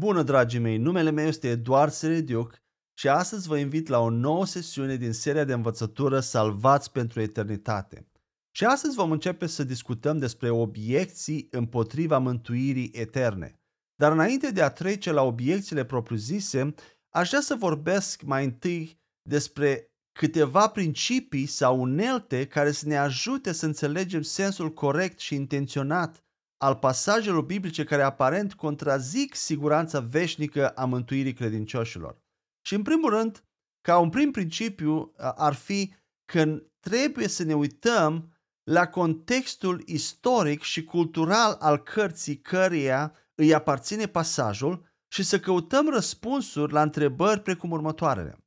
Bună, dragii mei! Numele meu este Eduard Serediuc și astăzi vă invit la o nouă sesiune din seria de învățătură Salvați pentru Eternitate. Și astăzi vom începe să discutăm despre obiecții împotriva mântuirii eterne. Dar înainte de a trece la obiecțiile propriu-zise, aș vrea să vorbesc mai întâi despre câteva principii sau unelte care să ne ajute să înțelegem sensul corect și intenționat al pasajelor biblice care aparent contrazic siguranța veșnică a mântuirii credincioșilor. Și în primul rând, ca un prim principiu ar fi că trebuie să ne uităm la contextul istoric și cultural al cărții căreia îi aparține pasajul și să căutăm răspunsuri la întrebări precum următoarele.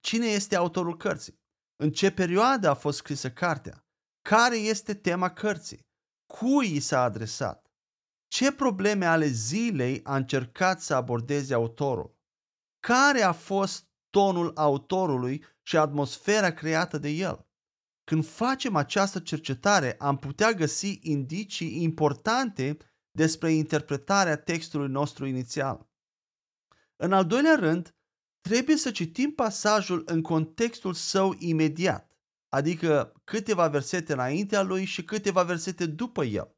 Cine este autorul cărții? În ce perioadă a fost scrisă cartea? Care este tema cărții? Cui i s-a adresat? Ce probleme ale zilei a încercat să abordeze autorul? Care a fost tonul autorului și atmosfera creată de el? Când facem această cercetare, am putea găsi indicii importante despre interpretarea textului nostru inițial. În al doilea rând, trebuie să citim pasajul în contextul său imediat adică câteva versete înaintea lui și câteva versete după el,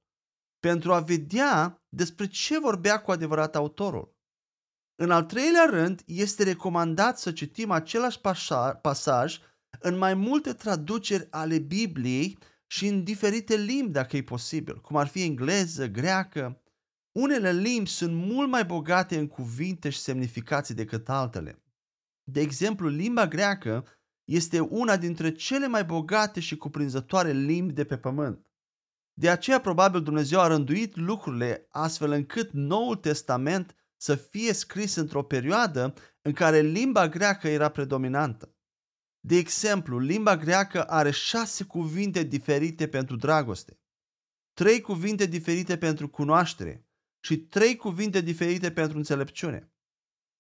pentru a vedea despre ce vorbea cu adevărat autorul. În al treilea rând, este recomandat să citim același pasaj în mai multe traduceri ale Bibliei și în diferite limbi, dacă e posibil, cum ar fi engleză, greacă. Unele limbi sunt mult mai bogate în cuvinte și semnificații decât altele. De exemplu, limba greacă este una dintre cele mai bogate și cuprinzătoare limbi de pe pământ. De aceea probabil Dumnezeu a rânduit lucrurile astfel încât Noul Testament să fie scris într-o perioadă în care limba greacă era predominantă. De exemplu, limba greacă are șase cuvinte diferite pentru dragoste, trei cuvinte diferite pentru cunoaștere și trei cuvinte diferite pentru înțelepciune.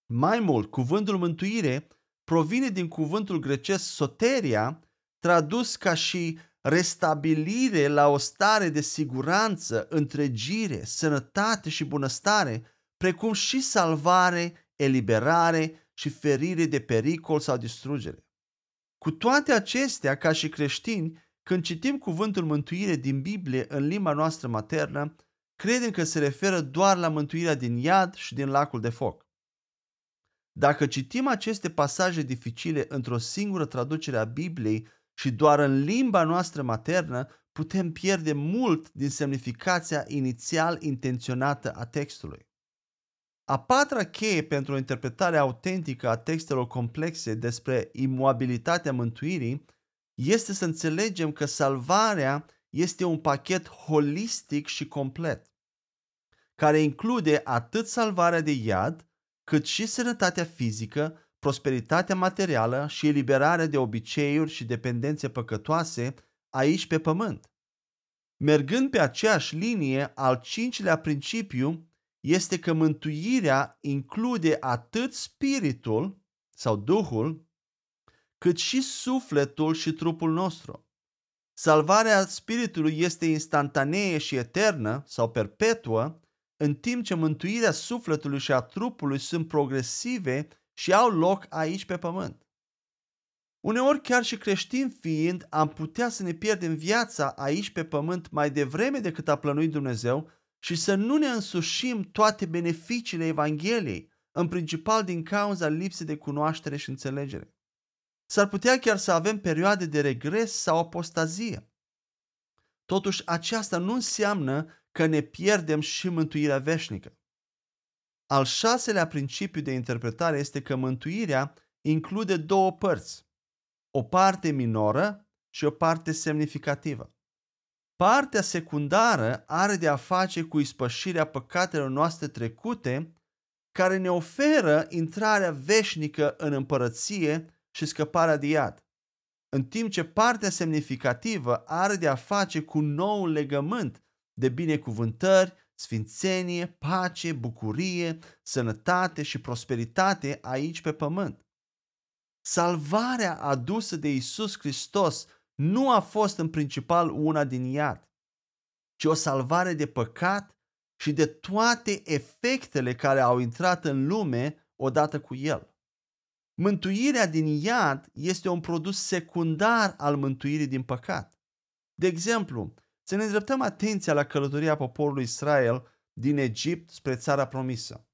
Mai mult, cuvântul mântuire provine din cuvântul grecesc soteria, tradus ca și restabilire la o stare de siguranță, întregire, sănătate și bunăstare, precum și salvare, eliberare și ferire de pericol sau distrugere. Cu toate acestea, ca și creștini, când citim cuvântul mântuire din Biblie în limba noastră maternă, credem că se referă doar la mântuirea din iad și din lacul de foc. Dacă citim aceste pasaje dificile într-o singură traducere a Bibliei și doar în limba noastră maternă, putem pierde mult din semnificația inițial intenționată a textului. A patra cheie pentru o interpretare autentică a textelor complexe despre imobilitatea mântuirii este să înțelegem că salvarea este un pachet holistic și complet, care include atât salvarea de iad, cât și sănătatea fizică, prosperitatea materială și eliberarea de obiceiuri și dependențe păcătoase aici pe pământ. Mergând pe aceeași linie, al cincilea principiu este că mântuirea include atât spiritul sau duhul, cât și sufletul și trupul nostru. Salvarea spiritului este instantanee și eternă sau perpetuă, în timp ce mântuirea sufletului și a trupului sunt progresive și au loc aici pe pământ. Uneori, chiar și creștini fiind, am putea să ne pierdem viața aici pe pământ mai devreme decât a plănuit Dumnezeu și să nu ne însușim toate beneficiile Evangheliei, în principal din cauza lipsei de cunoaștere și înțelegere. S-ar putea chiar să avem perioade de regres sau apostazie. Totuși, aceasta nu înseamnă că ne pierdem și mântuirea veșnică. Al șaselea principiu de interpretare este că mântuirea include două părți, o parte minoră și o parte semnificativă. Partea secundară are de a face cu ispășirea păcatelor noastre trecute, care ne oferă intrarea veșnică în împărăție și scăparea de iad, în timp ce partea semnificativă are de a face cu noul legământ de binecuvântări, sfințenie, pace, bucurie, sănătate și prosperitate aici pe pământ. Salvarea adusă de Isus Hristos nu a fost în principal una din iad, ci o salvare de păcat și de toate efectele care au intrat în lume odată cu el. Mântuirea din iad este un produs secundar al mântuirii din păcat. De exemplu, să ne îndreptăm atenția la călătoria poporului Israel din Egipt spre țara promisă.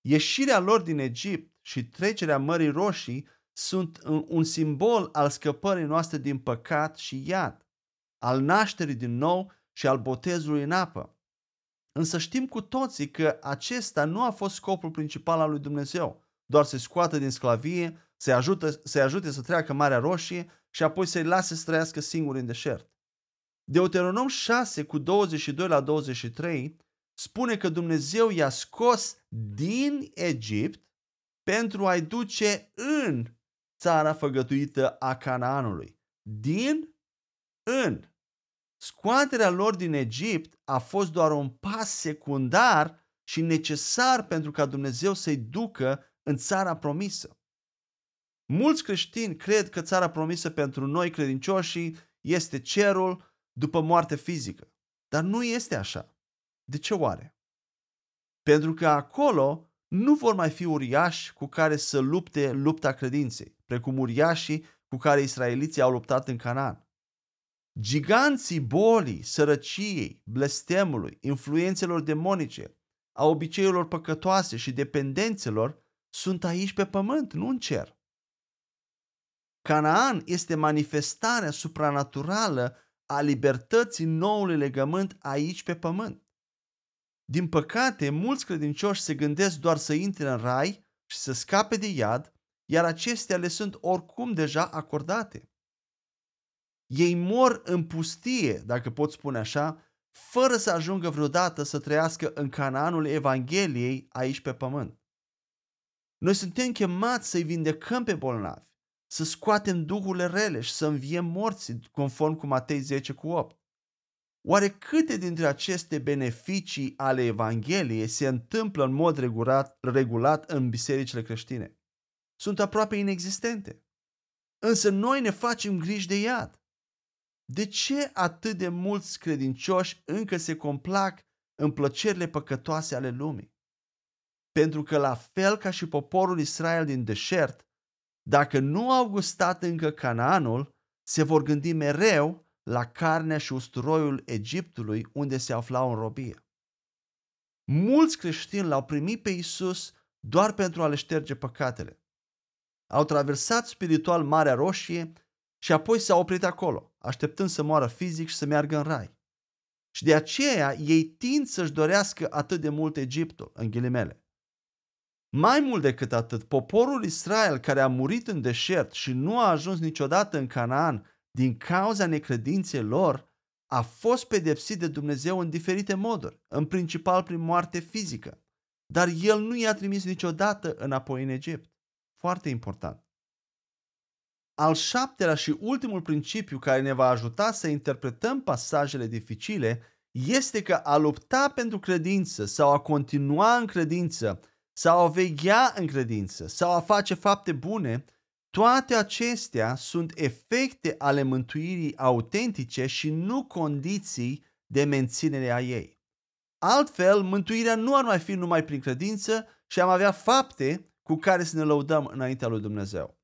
Ieșirea lor din Egipt și trecerea Mării Roșii sunt un simbol al scăpării noastre din păcat și iad, al nașterii din nou și al botezului în apă. Însă știm cu toții că acesta nu a fost scopul principal al lui Dumnezeu, doar să-i scoată din sclavie, să-i ajute, să ajute să treacă Marea Roșie și apoi să-i lase să trăiască singuri în deșert. Deuteronom 6 cu 22 la 23 spune că Dumnezeu i-a scos din Egipt pentru a-i duce în țara făgătuită a Canaanului. Din în. Scoaterea lor din Egipt a fost doar un pas secundar și necesar pentru ca Dumnezeu să-i ducă în țara promisă. Mulți creștini cred că țara promisă pentru noi credincioșii este cerul după moarte fizică. Dar nu este așa. De ce oare? Pentru că acolo nu vor mai fi uriași cu care să lupte lupta credinței, precum uriașii cu care israeliții au luptat în Canaan. Giganții bolii, sărăciei, blestemului, influențelor demonice, a obiceiurilor păcătoase și dependențelor sunt aici pe pământ, nu în cer. Canaan este manifestarea supranaturală a libertății noului legământ aici pe pământ. Din păcate, mulți credincioși se gândesc doar să intre în rai și să scape de iad, iar acestea le sunt oricum deja acordate. Ei mor în pustie, dacă pot spune așa, fără să ajungă vreodată să trăiască în cananul Evangheliei aici pe pământ. Noi suntem chemați să-i vindecăm pe bolnavi, să scoatem duhurile rele și să înviem morții, conform cu Matei 10 cu 8. Oare câte dintre aceste beneficii ale Evangheliei se întâmplă în mod regulat, regulat în bisericile creștine? Sunt aproape inexistente. Însă noi ne facem griji de iad. De ce atât de mulți credincioși încă se complac în plăcerile păcătoase ale lumii? Pentru că la fel ca și poporul Israel din deșert, dacă nu au gustat încă Canaanul, se vor gândi mereu la carnea și usturoiul Egiptului unde se aflau în robie. Mulți creștini l-au primit pe Isus doar pentru a le șterge păcatele. Au traversat spiritual Marea Roșie și apoi s-au oprit acolo, așteptând să moară fizic și să meargă în rai. Și de aceea ei tind să-și dorească atât de mult Egiptul, în ghilimele. Mai mult decât atât, poporul Israel care a murit în deșert și nu a ajuns niciodată în Canaan din cauza necredinței lor, a fost pedepsit de Dumnezeu în diferite moduri, în principal prin moarte fizică. Dar El nu i-a trimis niciodată înapoi în Egipt. Foarte important. Al șaptelea și ultimul principiu care ne va ajuta să interpretăm pasajele dificile este că a lupta pentru credință sau a continua în credință sau a veghea în credință sau a face fapte bune, toate acestea sunt efecte ale mântuirii autentice și nu condiții de menținere a ei. Altfel, mântuirea nu ar mai fi numai prin credință și am avea fapte cu care să ne lăudăm înaintea lui Dumnezeu.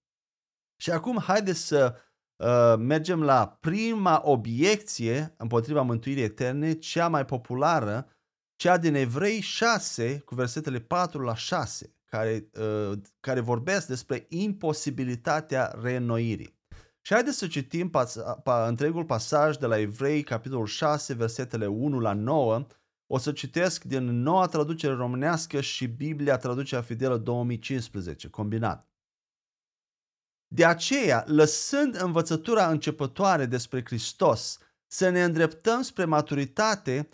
Și acum haideți să uh, mergem la prima obiecție împotriva mântuirii eterne, cea mai populară, cea din Evrei 6 cu versetele 4 la 6, care, uh, care vorbesc despre imposibilitatea reînnoirii. Și haideți să citim pas, pa, întregul pasaj de la Evrei, capitolul 6, versetele 1 la 9. O să citesc din noua traducere românească și Biblia traducerea fidelă 2015, combinat. De aceea, lăsând învățătura începătoare despre Hristos, să ne îndreptăm spre maturitate,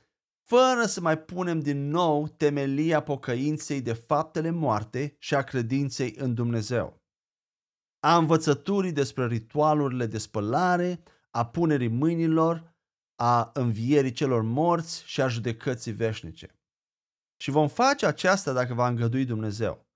fără să mai punem din nou temelia pocăinței de faptele moarte și a credinței în Dumnezeu. A învățăturii despre ritualurile de spălare, a punerii mâinilor, a învierii celor morți și a judecății veșnice. Și vom face aceasta dacă va îngădui Dumnezeu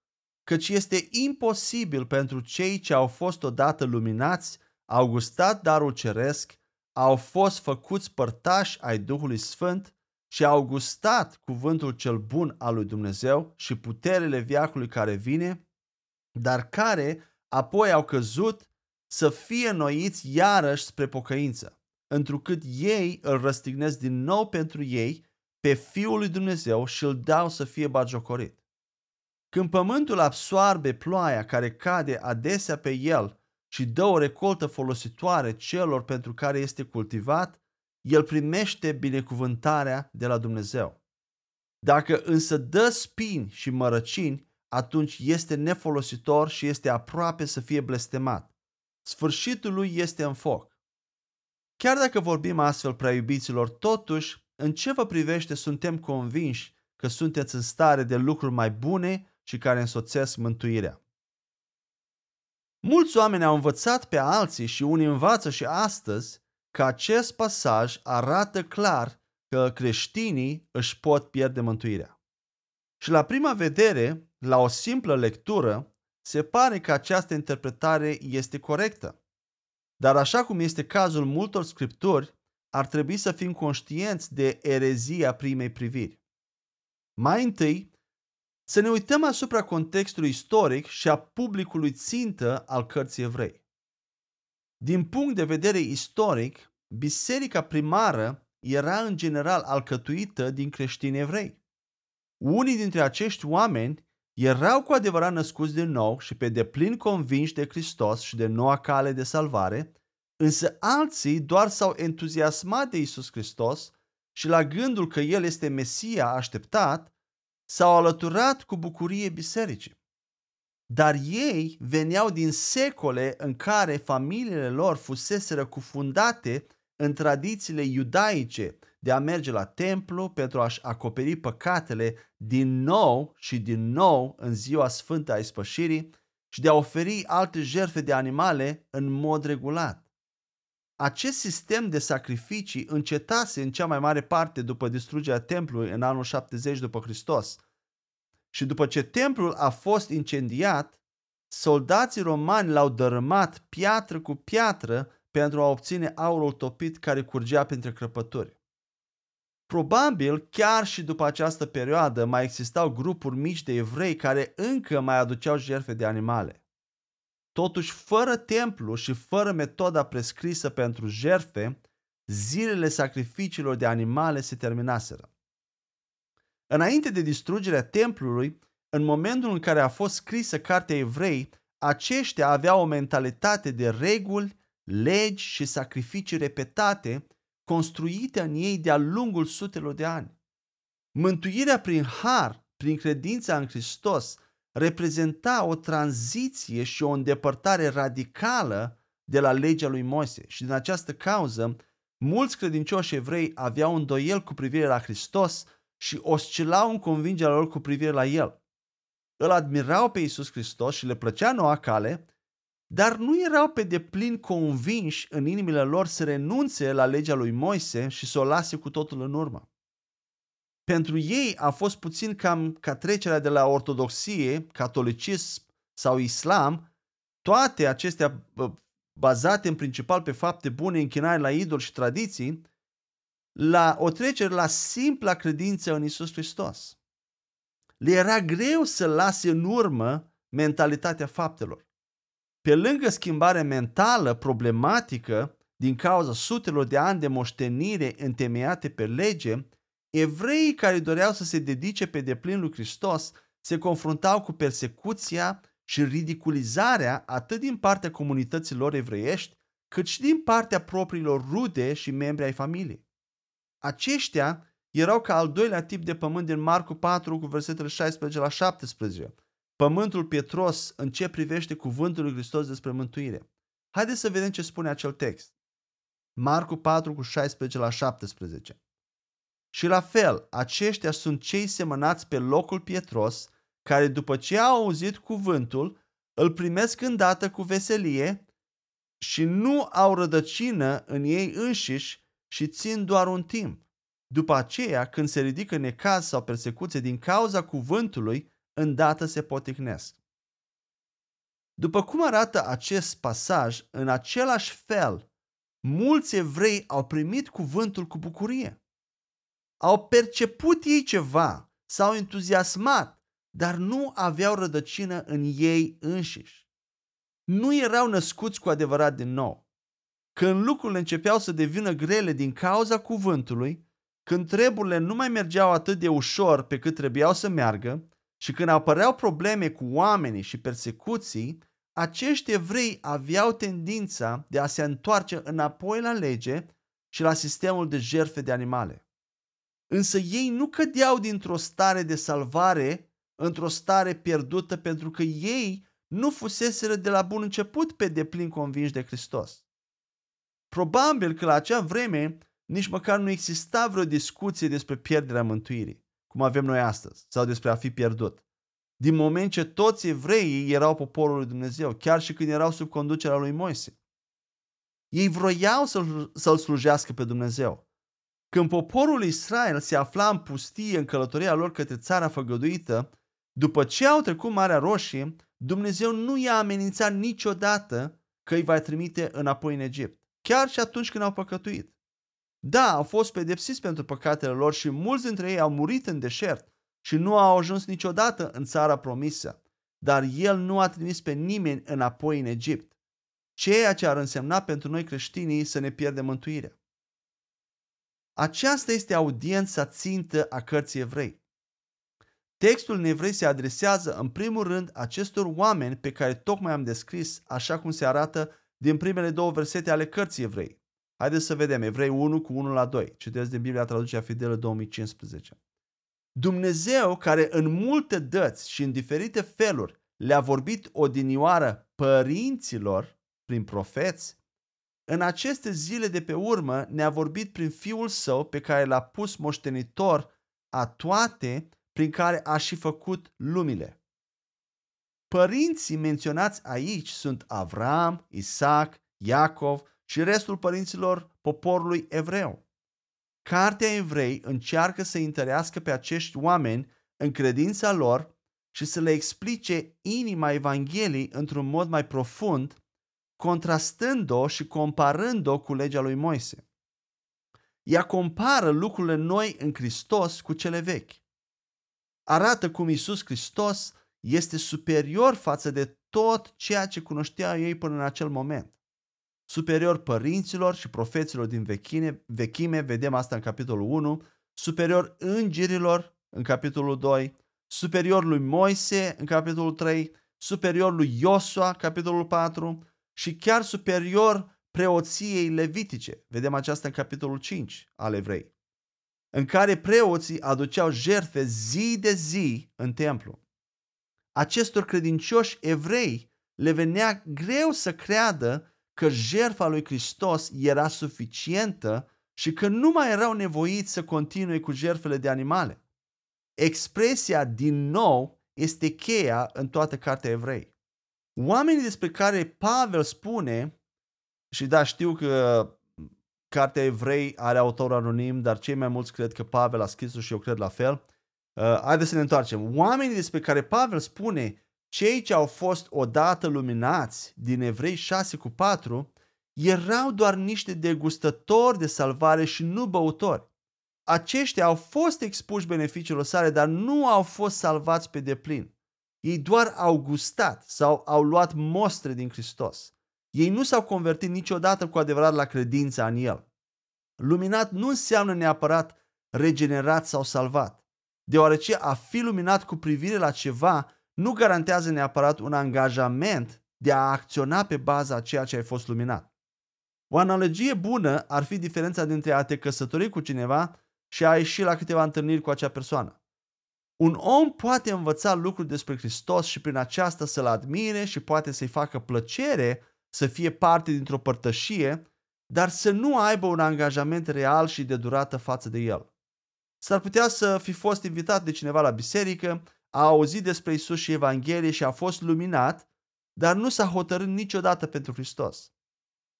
căci este imposibil pentru cei ce au fost odată luminați, au gustat darul ceresc, au fost făcuți părtași ai Duhului Sfânt, și au gustat cuvântul cel bun al lui Dumnezeu și puterele viacului care vine, dar care apoi au căzut să fie noiți iarăși spre pocăință, întrucât ei îl răstignesc din nou pentru ei pe Fiul lui Dumnezeu și îl dau să fie bagiocorit. Când pământul absoarbe ploaia care cade adesea pe el și dă o recoltă folositoare celor pentru care este cultivat, el primește binecuvântarea de la Dumnezeu. Dacă însă dă spini și mărăcini, atunci este nefolositor și este aproape să fie blestemat. Sfârșitul lui este în foc. Chiar dacă vorbim astfel, prea iubiților, totuși, în ce vă privește, suntem convinși că sunteți în stare de lucruri mai bune și care însoțesc mântuirea. Mulți oameni au învățat pe alții și unii învață și astăzi că acest pasaj arată clar că creștinii își pot pierde mântuirea. Și la prima vedere, la o simplă lectură, se pare că această interpretare este corectă. Dar așa cum este cazul multor scripturi, ar trebui să fim conștienți de erezia primei priviri. Mai întâi, să ne uităm asupra contextului istoric și a publicului țintă al cărții evrei. Din punct de vedere istoric, biserica primară era în general alcătuită din creștini evrei. Unii dintre acești oameni erau cu adevărat născuți din nou și pe deplin convinși de Hristos și de noua cale de salvare, însă alții doar s-au entuziasmat de Isus Hristos și la gândul că El este Mesia așteptat, s-au alăturat cu bucurie bisericii. Dar ei veneau din secole în care familiile lor fuseseră cufundate în tradițiile iudaice de a merge la templu pentru a-și acoperi păcatele din nou și din nou în ziua sfântă a ispășirii și de a oferi alte jertfe de animale în mod regulat. Acest sistem de sacrificii încetase în cea mai mare parte după distrugerea templului în anul 70 după Hristos. Și după ce templul a fost incendiat, soldații romani l-au dărâmat piatră cu piatră pentru a obține aurul topit care curgea printre crăpături. Probabil, chiar și după această perioadă, mai existau grupuri mici de evrei care încă mai aduceau jertfe de animale. Totuși, fără templu și fără metoda prescrisă pentru jertfe, zilele sacrificiilor de animale se terminaseră. Înainte de distrugerea templului, în momentul în care a fost scrisă cartea evrei, aceștia aveau o mentalitate de reguli, legi și sacrificii repetate, construite în ei de-a lungul sutelor de ani. Mântuirea prin har, prin credința în Hristos, reprezenta o tranziție și o îndepărtare radicală de la legea lui Moise și din această cauză mulți credincioși evrei aveau îndoiel cu privire la Hristos și oscilau în convingerea lor cu privire la El. Îl admirau pe Iisus Hristos și le plăcea noua cale, dar nu erau pe deplin convinși în inimile lor să renunțe la legea lui Moise și să o lase cu totul în urmă. Pentru ei a fost puțin cam ca trecerea de la ortodoxie, catolicism sau islam, toate acestea bazate în principal pe fapte bune, închinare la idol și tradiții, la o trecere la simpla credință în Isus Hristos. Le era greu să lase în urmă mentalitatea faptelor. Pe lângă schimbarea mentală problematică din cauza sutelor de ani de moștenire întemeiate pe lege, evreii care doreau să se dedice pe deplin lui Hristos se confruntau cu persecuția și ridiculizarea atât din partea comunităților evreiești, cât și din partea propriilor rude și membri ai familiei. Aceștia erau ca al doilea tip de pământ din Marcu 4 cu versetele 16 la 17. Pământul pietros în ce privește cuvântul lui Hristos despre mântuire. Haideți să vedem ce spune acel text. Marcu 4 cu 16 la 17. Și la fel, aceștia sunt cei semănați pe locul pietros, care după ce au auzit cuvântul, îl primesc îndată cu veselie și nu au rădăcină în ei înșiși și țin doar un timp. După aceea, când se ridică necaz sau persecuție din cauza cuvântului, îndată se poticnesc. După cum arată acest pasaj, în același fel, mulți evrei au primit cuvântul cu bucurie. Au perceput ei ceva, s-au entuziasmat, dar nu aveau rădăcină în ei înșiși. Nu erau născuți cu adevărat din nou. Când lucrurile începeau să devină grele din cauza cuvântului, când treburile nu mai mergeau atât de ușor pe cât trebuiau să meargă și când apăreau probleme cu oamenii și persecuții, acești evrei aveau tendința de a se întoarce înapoi la lege și la sistemul de jerfe de animale. Însă ei nu cădeau dintr-o stare de salvare într-o stare pierdută pentru că ei nu fuseseră de la bun început pe deplin convinși de Hristos. Probabil că la acea vreme nici măcar nu exista vreo discuție despre pierderea mântuirii, cum avem noi astăzi, sau despre a fi pierdut. Din moment ce toți evreii erau poporul lui Dumnezeu, chiar și când erau sub conducerea lui Moise. Ei vroiau să-l, să slujească pe Dumnezeu. Când poporul Israel se afla în pustie în călătoria lor către țara făgăduită, după ce au trecut Marea Roșie, Dumnezeu nu i-a amenințat niciodată că îi va trimite înapoi în Egipt, chiar și atunci când au păcătuit. Da, au fost pedepsiți pentru păcatele lor și mulți dintre ei au murit în deșert și nu au ajuns niciodată în țara promisă, dar El nu a trimis pe nimeni înapoi în Egipt, ceea ce ar însemna pentru noi creștinii să ne pierdem mântuirea. Aceasta este audiența țintă a cărții evrei. Textul în evrei se adresează în primul rând acestor oameni pe care tocmai am descris, așa cum se arată din primele două versete ale cărții evrei. Haideți să vedem, Evrei 1 cu 1 la 2. Citesc din Biblia Traducerea Fidelă 2015. Dumnezeu, care în multe dăți și în diferite feluri le-a vorbit odinioară părinților prin profeți, în aceste zile de pe urmă ne-a vorbit prin Fiul Său pe care l-a pus moștenitor a toate prin care a și făcut lumile. Părinții menționați aici sunt Avram, Isaac, Iacov și restul părinților poporului evreu. Cartea Evrei încearcă să întărească pe acești oameni în credința lor și să le explice inima Evangheliei într-un mod mai profund, contrastând-o și comparând-o cu legea lui Moise. Ea compară lucrurile noi în Hristos cu cele vechi arată cum Isus Hristos este superior față de tot ceea ce cunoștea ei până în acel moment. Superior părinților și profeților din vechine, vechime, vedem asta în capitolul 1, superior îngerilor în capitolul 2, superior lui Moise în capitolul 3, superior lui Iosua, capitolul 4 și chiar superior preoției levitice. Vedem aceasta în capitolul 5 al evrei în care preoții aduceau jertfe zi de zi în templu. Acestor credincioși evrei le venea greu să creadă că jertfa lui Hristos era suficientă și că nu mai erau nevoiți să continue cu jertfele de animale. Expresia din nou este cheia în toată cartea evrei. Oamenii despre care Pavel spune, și da, știu că Cartea Evrei are autor anonim, dar cei mai mulți cred că Pavel a scris-o și eu cred la fel. Uh, haideți să ne întoarcem. Oamenii despre care Pavel spune cei ce au fost odată luminați din Evrei 6 cu 4 erau doar niște degustători de salvare și nu băutori. Aceștia au fost expuși beneficiilor sale, dar nu au fost salvați pe deplin. Ei doar au gustat sau au luat mostre din Hristos. Ei nu s-au convertit niciodată cu adevărat la credința în El. Luminat nu înseamnă neapărat regenerat sau salvat, deoarece a fi luminat cu privire la ceva nu garantează neapărat un angajament de a acționa pe baza a ceea ce ai fost luminat. O analogie bună ar fi diferența dintre a te căsători cu cineva și a ieși la câteva întâlniri cu acea persoană. Un om poate învăța lucruri despre Hristos și prin aceasta să-L admire și poate să-i facă plăcere să fie parte dintr-o părtășie, dar să nu aibă un angajament real și de durată față de el. S-ar putea să fi fost invitat de cineva la biserică, a auzit despre Isus și Evanghelie și a fost luminat, dar nu s-a hotărât niciodată pentru Hristos.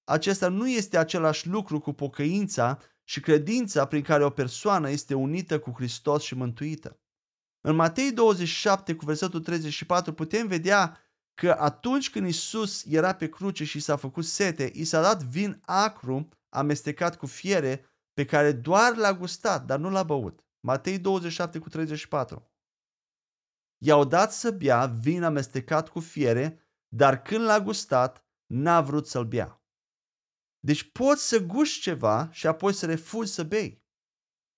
Acesta nu este același lucru cu pocăința și credința prin care o persoană este unită cu Hristos și mântuită. În Matei 27 cu versetul 34 putem vedea că atunci când Isus era pe cruce și s-a făcut sete, i s-a dat vin acru amestecat cu fiere pe care doar l-a gustat, dar nu l-a băut. Matei 27 cu 34. I-au dat să bea vin amestecat cu fiere, dar când l-a gustat, n-a vrut să-l bea. Deci poți să guști ceva și apoi să refuzi să bei.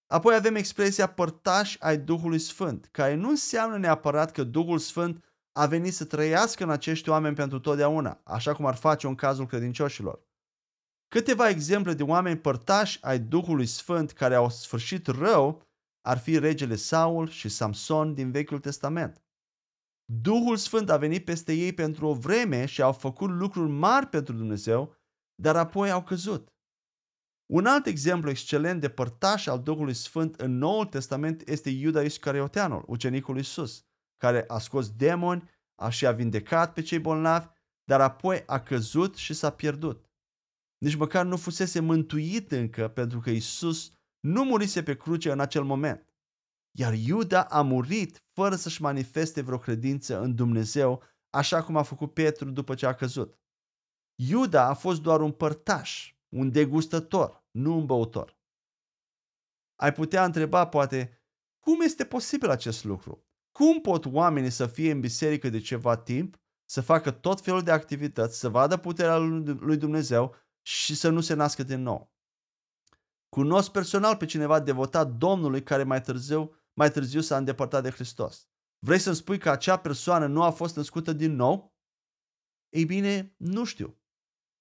Apoi avem expresia părtași ai Duhului Sfânt, care nu înseamnă neapărat că Duhul Sfânt a venit să trăiască în acești oameni pentru totdeauna, așa cum ar face în cazul credincioșilor. Câteva exemple de oameni părtași ai Duhului Sfânt care au sfârșit rău ar fi regele Saul și Samson din Vechiul Testament. Duhul Sfânt a venit peste ei pentru o vreme și au făcut lucruri mari pentru Dumnezeu, dar apoi au căzut. Un alt exemplu excelent de părtaș al Duhului Sfânt în Noul Testament este Iuda Iscarioteanul, ucenicul Isus, care a scos demoni, a și a vindecat pe cei bolnavi, dar apoi a căzut și s-a pierdut. Nici măcar nu fusese mântuit încă pentru că Isus nu murise pe cruce în acel moment. Iar Iuda a murit fără să-și manifeste vreo credință în Dumnezeu, așa cum a făcut Petru după ce a căzut. Iuda a fost doar un părtaș, un degustător, nu un băutor. Ai putea întreba, poate, cum este posibil acest lucru? Cum pot oamenii să fie în biserică de ceva timp, să facă tot felul de activități, să vadă puterea lui Dumnezeu și să nu se nască din nou? Cunosc personal pe cineva devotat Domnului care mai târziu, mai târziu s-a îndepărtat de Hristos. Vrei să-mi spui că acea persoană nu a fost născută din nou? Ei bine, nu știu.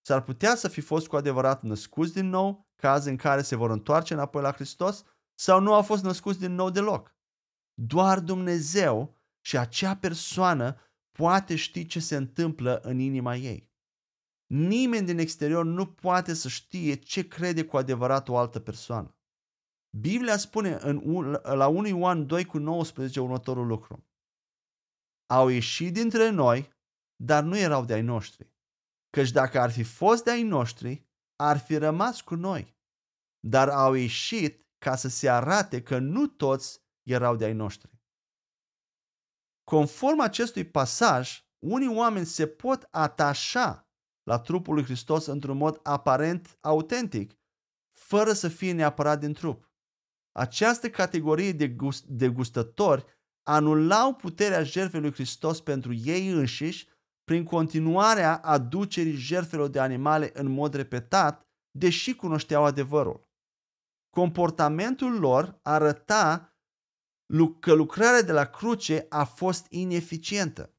S-ar putea să fi fost cu adevărat născuți din nou, caz în care se vor întoarce înapoi la Hristos, sau nu au fost născuți din nou deloc. Doar Dumnezeu și acea persoană poate ști ce se întâmplă în inima ei. Nimeni din exterior nu poate să știe ce crede cu adevărat o altă persoană. Biblia spune în, la 1 Ioan 2 cu 19 următorul lucru. Au ieșit dintre noi, dar nu erau de ai noștri. Căci dacă ar fi fost de ai noștri, ar fi rămas cu noi. Dar au ieșit ca să se arate că nu toți erau de ai noștri. Conform acestui pasaj, unii oameni se pot atașa la trupul lui Hristos într-un mod aparent autentic, fără să fie neapărat din trup. Această categorie de, gust- de gustători anulau puterea jertfei lui Hristos pentru ei înșiși prin continuarea aducerii jertfelor de animale în mod repetat, deși cunoșteau adevărul. Comportamentul lor arăta că lucrarea de la cruce a fost ineficientă.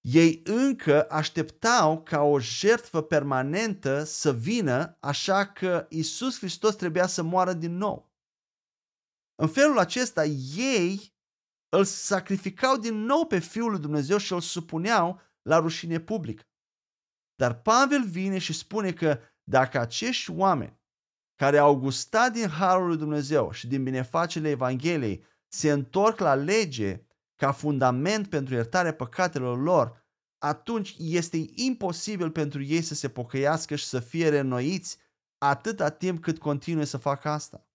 Ei încă așteptau ca o jertfă permanentă să vină, așa că Isus Hristos trebuia să moară din nou. În felul acesta, ei îl sacrificau din nou pe Fiul lui Dumnezeu și îl supuneau la rușine publică. Dar Pavel vine și spune că dacă acești oameni care au gustat din harul lui Dumnezeu și din binefacele Evangheliei se întorc la lege ca fundament pentru iertarea păcatelor lor, atunci este imposibil pentru ei să se pocăiască și să fie renoiți atâta timp cât continue să facă asta.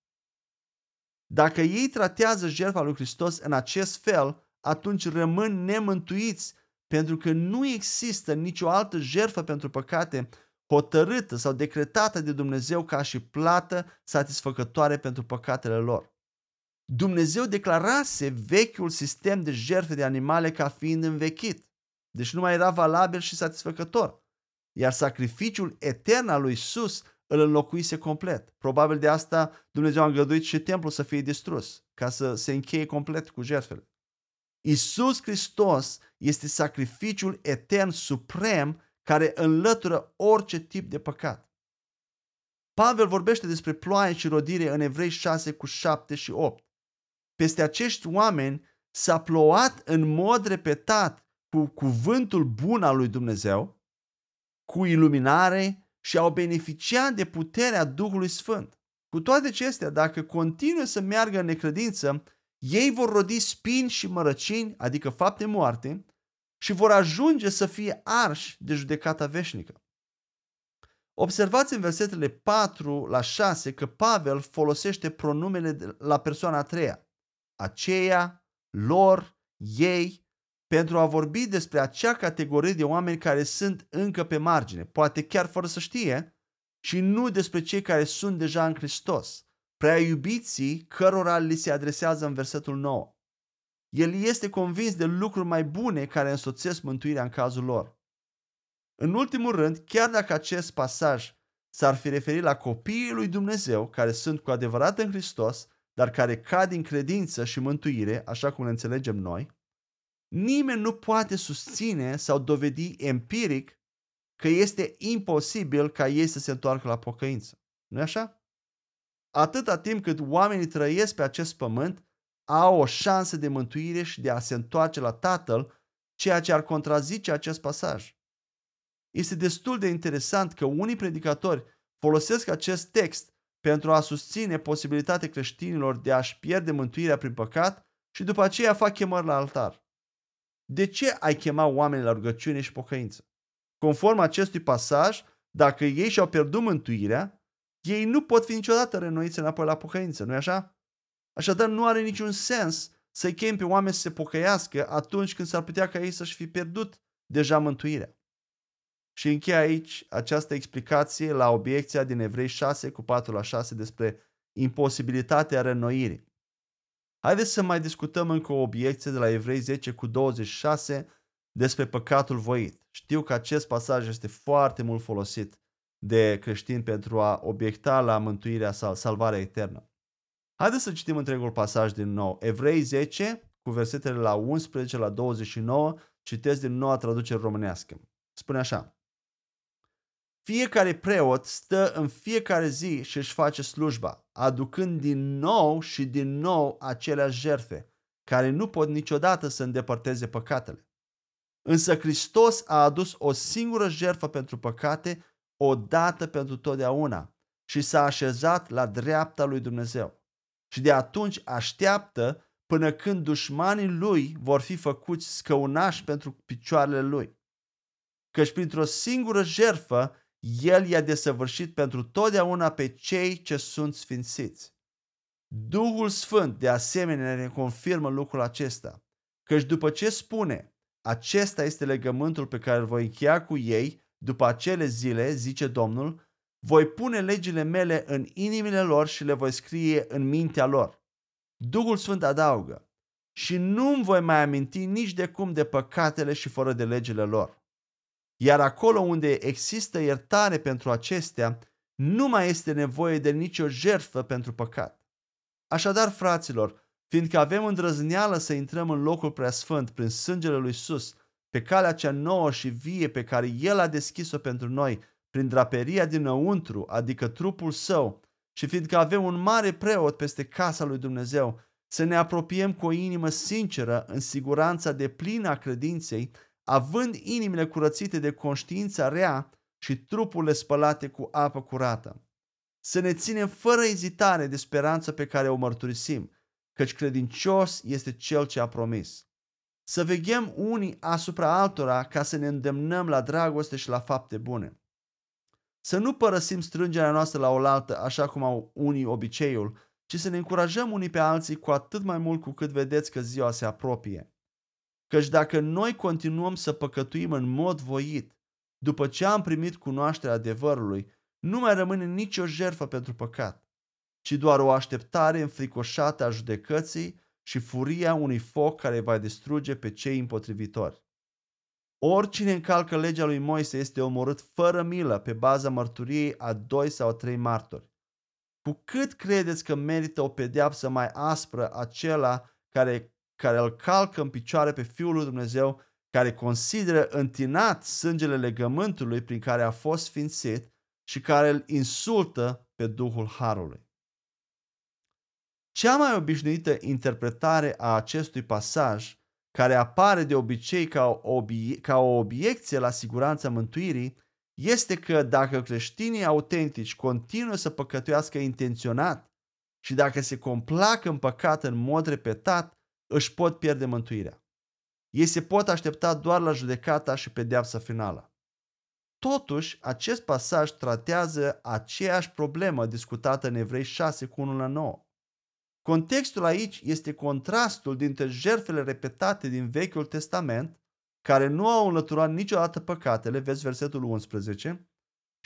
Dacă ei tratează jertfa lui Hristos în acest fel, atunci rămân nemântuiți pentru că nu există nicio altă jertfă pentru păcate hotărâtă sau decretată de Dumnezeu ca și plată satisfăcătoare pentru păcatele lor. Dumnezeu declarase vechiul sistem de jertfe de animale ca fiind învechit, deci nu mai era valabil și satisfăcător. Iar sacrificiul etern al lui Isus îl înlocuise complet. Probabil de asta Dumnezeu a îngăduit și templul să fie distrus, ca să se încheie complet cu jertfele. Isus Hristos este sacrificiul etern suprem care înlătură orice tip de păcat. Pavel vorbește despre ploaie și rodire în Evrei 6 cu 7 și 8. Peste acești oameni s-a plouat în mod repetat cu cuvântul bun al lui Dumnezeu, cu iluminare și au beneficiat de puterea Duhului Sfânt. Cu toate acestea, dacă continuă să meargă în necredință, ei vor rodi spini și mărăcini, adică fapte moarte, și vor ajunge să fie arși de judecata veșnică. Observați în versetele 4 la 6 că Pavel folosește pronumele la persoana a treia, aceea, lor, ei, pentru a vorbi despre acea categorie de oameni care sunt încă pe margine, poate chiar fără să știe, și nu despre cei care sunt deja în Hristos, prea iubiții cărora li se adresează în versetul 9. El este convins de lucruri mai bune care însoțesc mântuirea în cazul lor. În ultimul rând, chiar dacă acest pasaj s-ar fi referit la copiii lui Dumnezeu care sunt cu adevărat în Hristos, dar care cad din credință și mântuire, așa cum le înțelegem noi, nimeni nu poate susține sau dovedi empiric că este imposibil ca ei să se întoarcă la pocăință. nu așa? Atâta timp cât oamenii trăiesc pe acest pământ, au o șansă de mântuire și de a se întoarce la Tatăl, ceea ce ar contrazice acest pasaj. Este destul de interesant că unii predicatori folosesc acest text pentru a susține posibilitatea creștinilor de a-și pierde mântuirea prin păcat și după aceea fac chemări la altar. De ce ai chema oamenii la rugăciune și pocăință? Conform acestui pasaj, dacă ei și-au pierdut mântuirea, ei nu pot fi niciodată renoiți înapoi la pocăință, nu-i așa? Așadar, nu are niciun sens să-i chem pe oameni să se pocăiască atunci când s-ar putea ca ei să-și fi pierdut deja mântuirea. Și încheie aici această explicație la obiecția din Evrei 6 cu 4 la 6 despre imposibilitatea reînnoirii. Haideți să mai discutăm încă o obiecție de la Evrei 10 cu 26 despre păcatul voit. Știu că acest pasaj este foarte mult folosit de creștini pentru a obiecta la mântuirea sau salvarea eternă. Haideți să citim întregul pasaj din nou. Evrei 10 cu versetele la 11 la 29, citesc din noua traducere românească. Spune așa. Fiecare preot stă în fiecare zi și își face slujba, aducând din nou și din nou aceleași jertfe, care nu pot niciodată să îndepărteze păcatele. Însă Hristos a adus o singură jertfă pentru păcate, o dată pentru totdeauna, și s-a așezat la dreapta lui Dumnezeu. Și de atunci așteaptă până când dușmanii lui vor fi făcuți scăunași pentru picioarele lui. Căci printr-o singură jertfă el i-a desăvârșit pentru totdeauna pe cei ce sunt sfințiți. Duhul Sfânt de asemenea ne confirmă lucrul acesta, căci după ce spune, acesta este legământul pe care îl voi încheia cu ei, după acele zile, zice Domnul, voi pune legile mele în inimile lor și le voi scrie în mintea lor. Duhul Sfânt adaugă, și nu îmi voi mai aminti nici de cum de păcatele și fără de legile lor. Iar acolo unde există iertare pentru acestea, nu mai este nevoie de nicio jertfă pentru păcat. Așadar, fraților, fiindcă avem îndrăzneală să intrăm în locul preasfânt prin sângele lui Sus, pe calea cea nouă și vie pe care El a deschis-o pentru noi, prin draperia dinăuntru, adică trupul său, și fiindcă avem un mare preot peste casa lui Dumnezeu, să ne apropiem cu o inimă sinceră, în siguranța de plină a credinței, având inimile curățite de conștiința rea și trupurile spălate cu apă curată. Să ne ținem fără ezitare de speranța pe care o mărturisim, căci credincios este cel ce a promis. Să veghem unii asupra altora ca să ne îndemnăm la dragoste și la fapte bune. Să nu părăsim strângerea noastră la oaltă așa cum au unii obiceiul, ci să ne încurajăm unii pe alții cu atât mai mult cu cât vedeți că ziua se apropie. Căci dacă noi continuăm să păcătuim în mod voit, după ce am primit cunoașterea adevărului, nu mai rămâne nicio jertfă pentru păcat, ci doar o așteptare înfricoșată a judecății și furia unui foc care va distruge pe cei împotrivitori. Oricine încalcă legea lui Moise este omorât fără milă pe baza mărturiei a doi sau trei martori. Cu cât credeți că merită o pedeapsă mai aspră acela care care îl calcă în picioare pe Fiul lui Dumnezeu, care consideră întinat sângele legământului prin care a fost sfințit și care îl insultă pe Duhul Harului. Cea mai obișnuită interpretare a acestui pasaj, care apare de obicei ca o, obie- ca o obiecție la siguranța mântuirii, este că dacă creștinii autentici continuă să păcătuiască intenționat și dacă se complac în păcat în mod repetat, își pot pierde mântuirea. Ei se pot aștepta doar la judecata și pedeapsa finală. Totuși, acest pasaj tratează aceeași problemă discutată în Evrei 6 cu 1 la 9. Contextul aici este contrastul dintre jertfele repetate din Vechiul Testament, care nu au înlăturat niciodată păcatele, vezi versetul 11,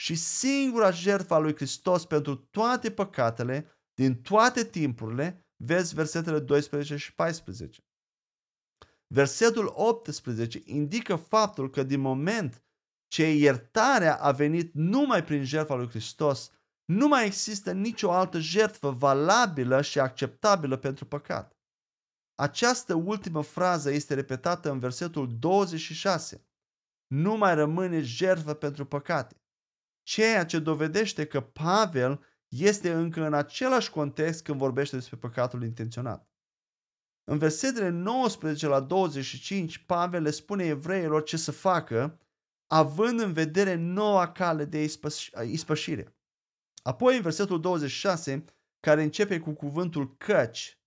și singura jertfă a lui Hristos pentru toate păcatele din toate timpurile, vezi versetele 12 și 14. Versetul 18 indică faptul că din moment ce iertarea a venit numai prin jertfa lui Hristos, nu mai există nicio altă jertfă valabilă și acceptabilă pentru păcat. Această ultimă frază este repetată în versetul 26. Nu mai rămâne jertfă pentru păcate. Ceea ce dovedește că Pavel este încă în același context când vorbește despre păcatul intenționat. În versetele 19 la 25, Pavel le spune evreilor ce să facă, având în vedere noua cale de ispășire. Apoi, în versetul 26, care începe cu cuvântul căci,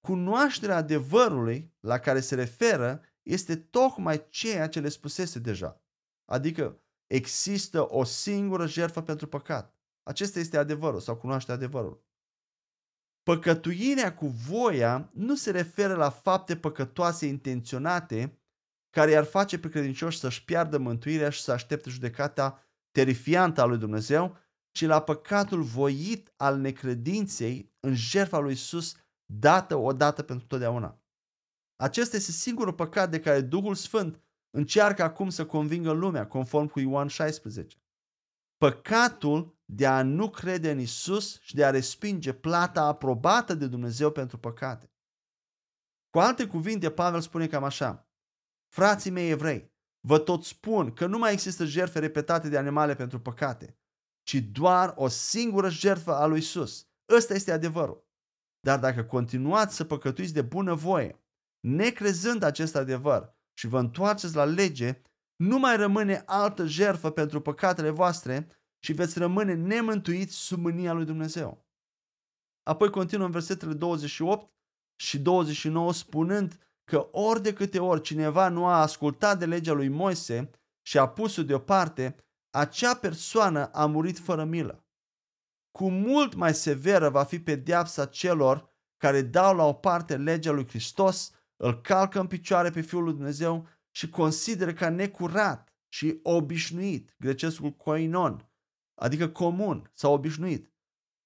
cunoașterea adevărului la care se referă este tocmai ceea ce le spusese deja. Adică există o singură jertfă pentru păcat. Acesta este adevărul sau cunoaște adevărul. Păcătuirea cu voia nu se referă la fapte păcătoase intenționate care i-ar face pe credincioși să-și piardă mântuirea și să aștepte judecata terifiantă a lui Dumnezeu, ci la păcatul voit al necredinței în jertfa lui Isus dată odată pentru totdeauna. Acesta este singurul păcat de care Duhul Sfânt încearcă acum să convingă lumea, conform cu Ioan 16. Păcatul de a nu crede în Isus și de a respinge plata aprobată de Dumnezeu pentru păcate. Cu alte cuvinte, Pavel spune cam așa. Frații mei evrei, vă tot spun că nu mai există jertfe repetate de animale pentru păcate, ci doar o singură jertfă a lui Isus. Ăsta este adevărul. Dar dacă continuați să păcătuiți de bună voie, necrezând acest adevăr și vă întoarceți la lege, nu mai rămâne altă jertfă pentru păcatele voastre și veți rămâne nemântuiți sub mânia lui Dumnezeu. Apoi continuă în versetele 28 și 29 spunând că ori de câte ori cineva nu a ascultat de legea lui Moise și a pus-o deoparte, acea persoană a murit fără milă. Cu mult mai severă va fi pedeapsa celor care dau la o parte legea lui Hristos, îl calcă în picioare pe Fiul lui Dumnezeu și consideră ca necurat și obișnuit, grecescul koinon, adică comun sau obișnuit.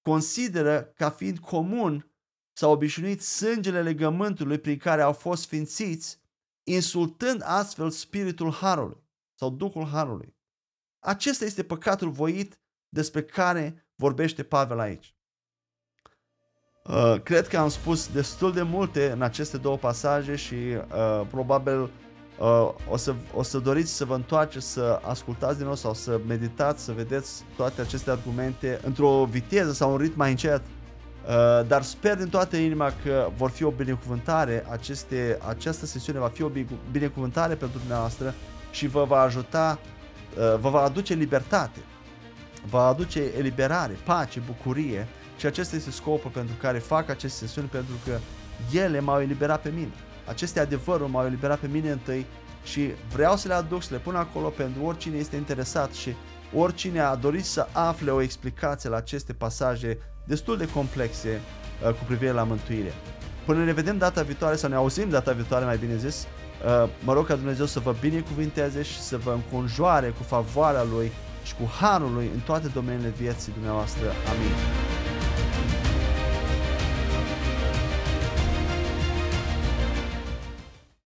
Consideră ca fiind comun sau obișnuit sângele legământului prin care au fost sfințiți, insultând astfel spiritul Harului sau Duhul Harului. Acesta este păcatul voit despre care vorbește Pavel aici. Uh, cred că am spus destul de multe în aceste două pasaje și uh, probabil uh, o, să, o să doriți să vă întoarceți să ascultați din nou sau să meditați, să vedeți toate aceste argumente într-o viteză sau un ritm mai încet. Uh, dar sper din toată inima că vor fi o binecuvântare, aceste, această sesiune va fi o binecuvântare pentru dumneavoastră și vă va ajuta, uh, vă va aduce libertate, va aduce eliberare, pace, bucurie și acesta este scopul pentru care fac aceste sesiuni, pentru că ele m-au eliberat pe mine. Aceste adevăruri m-au eliberat pe mine întâi și vreau să le aduc, să le pun acolo pentru oricine este interesat și oricine a dorit să afle o explicație la aceste pasaje destul de complexe uh, cu privire la mântuire. Până ne vedem data viitoare sau ne auzim data viitoare, mai bine zis, uh, mă rog ca Dumnezeu să vă binecuvinteze și să vă înconjoare cu favoarea Lui și cu harul Lui în toate domeniile vieții dumneavoastră. Amin.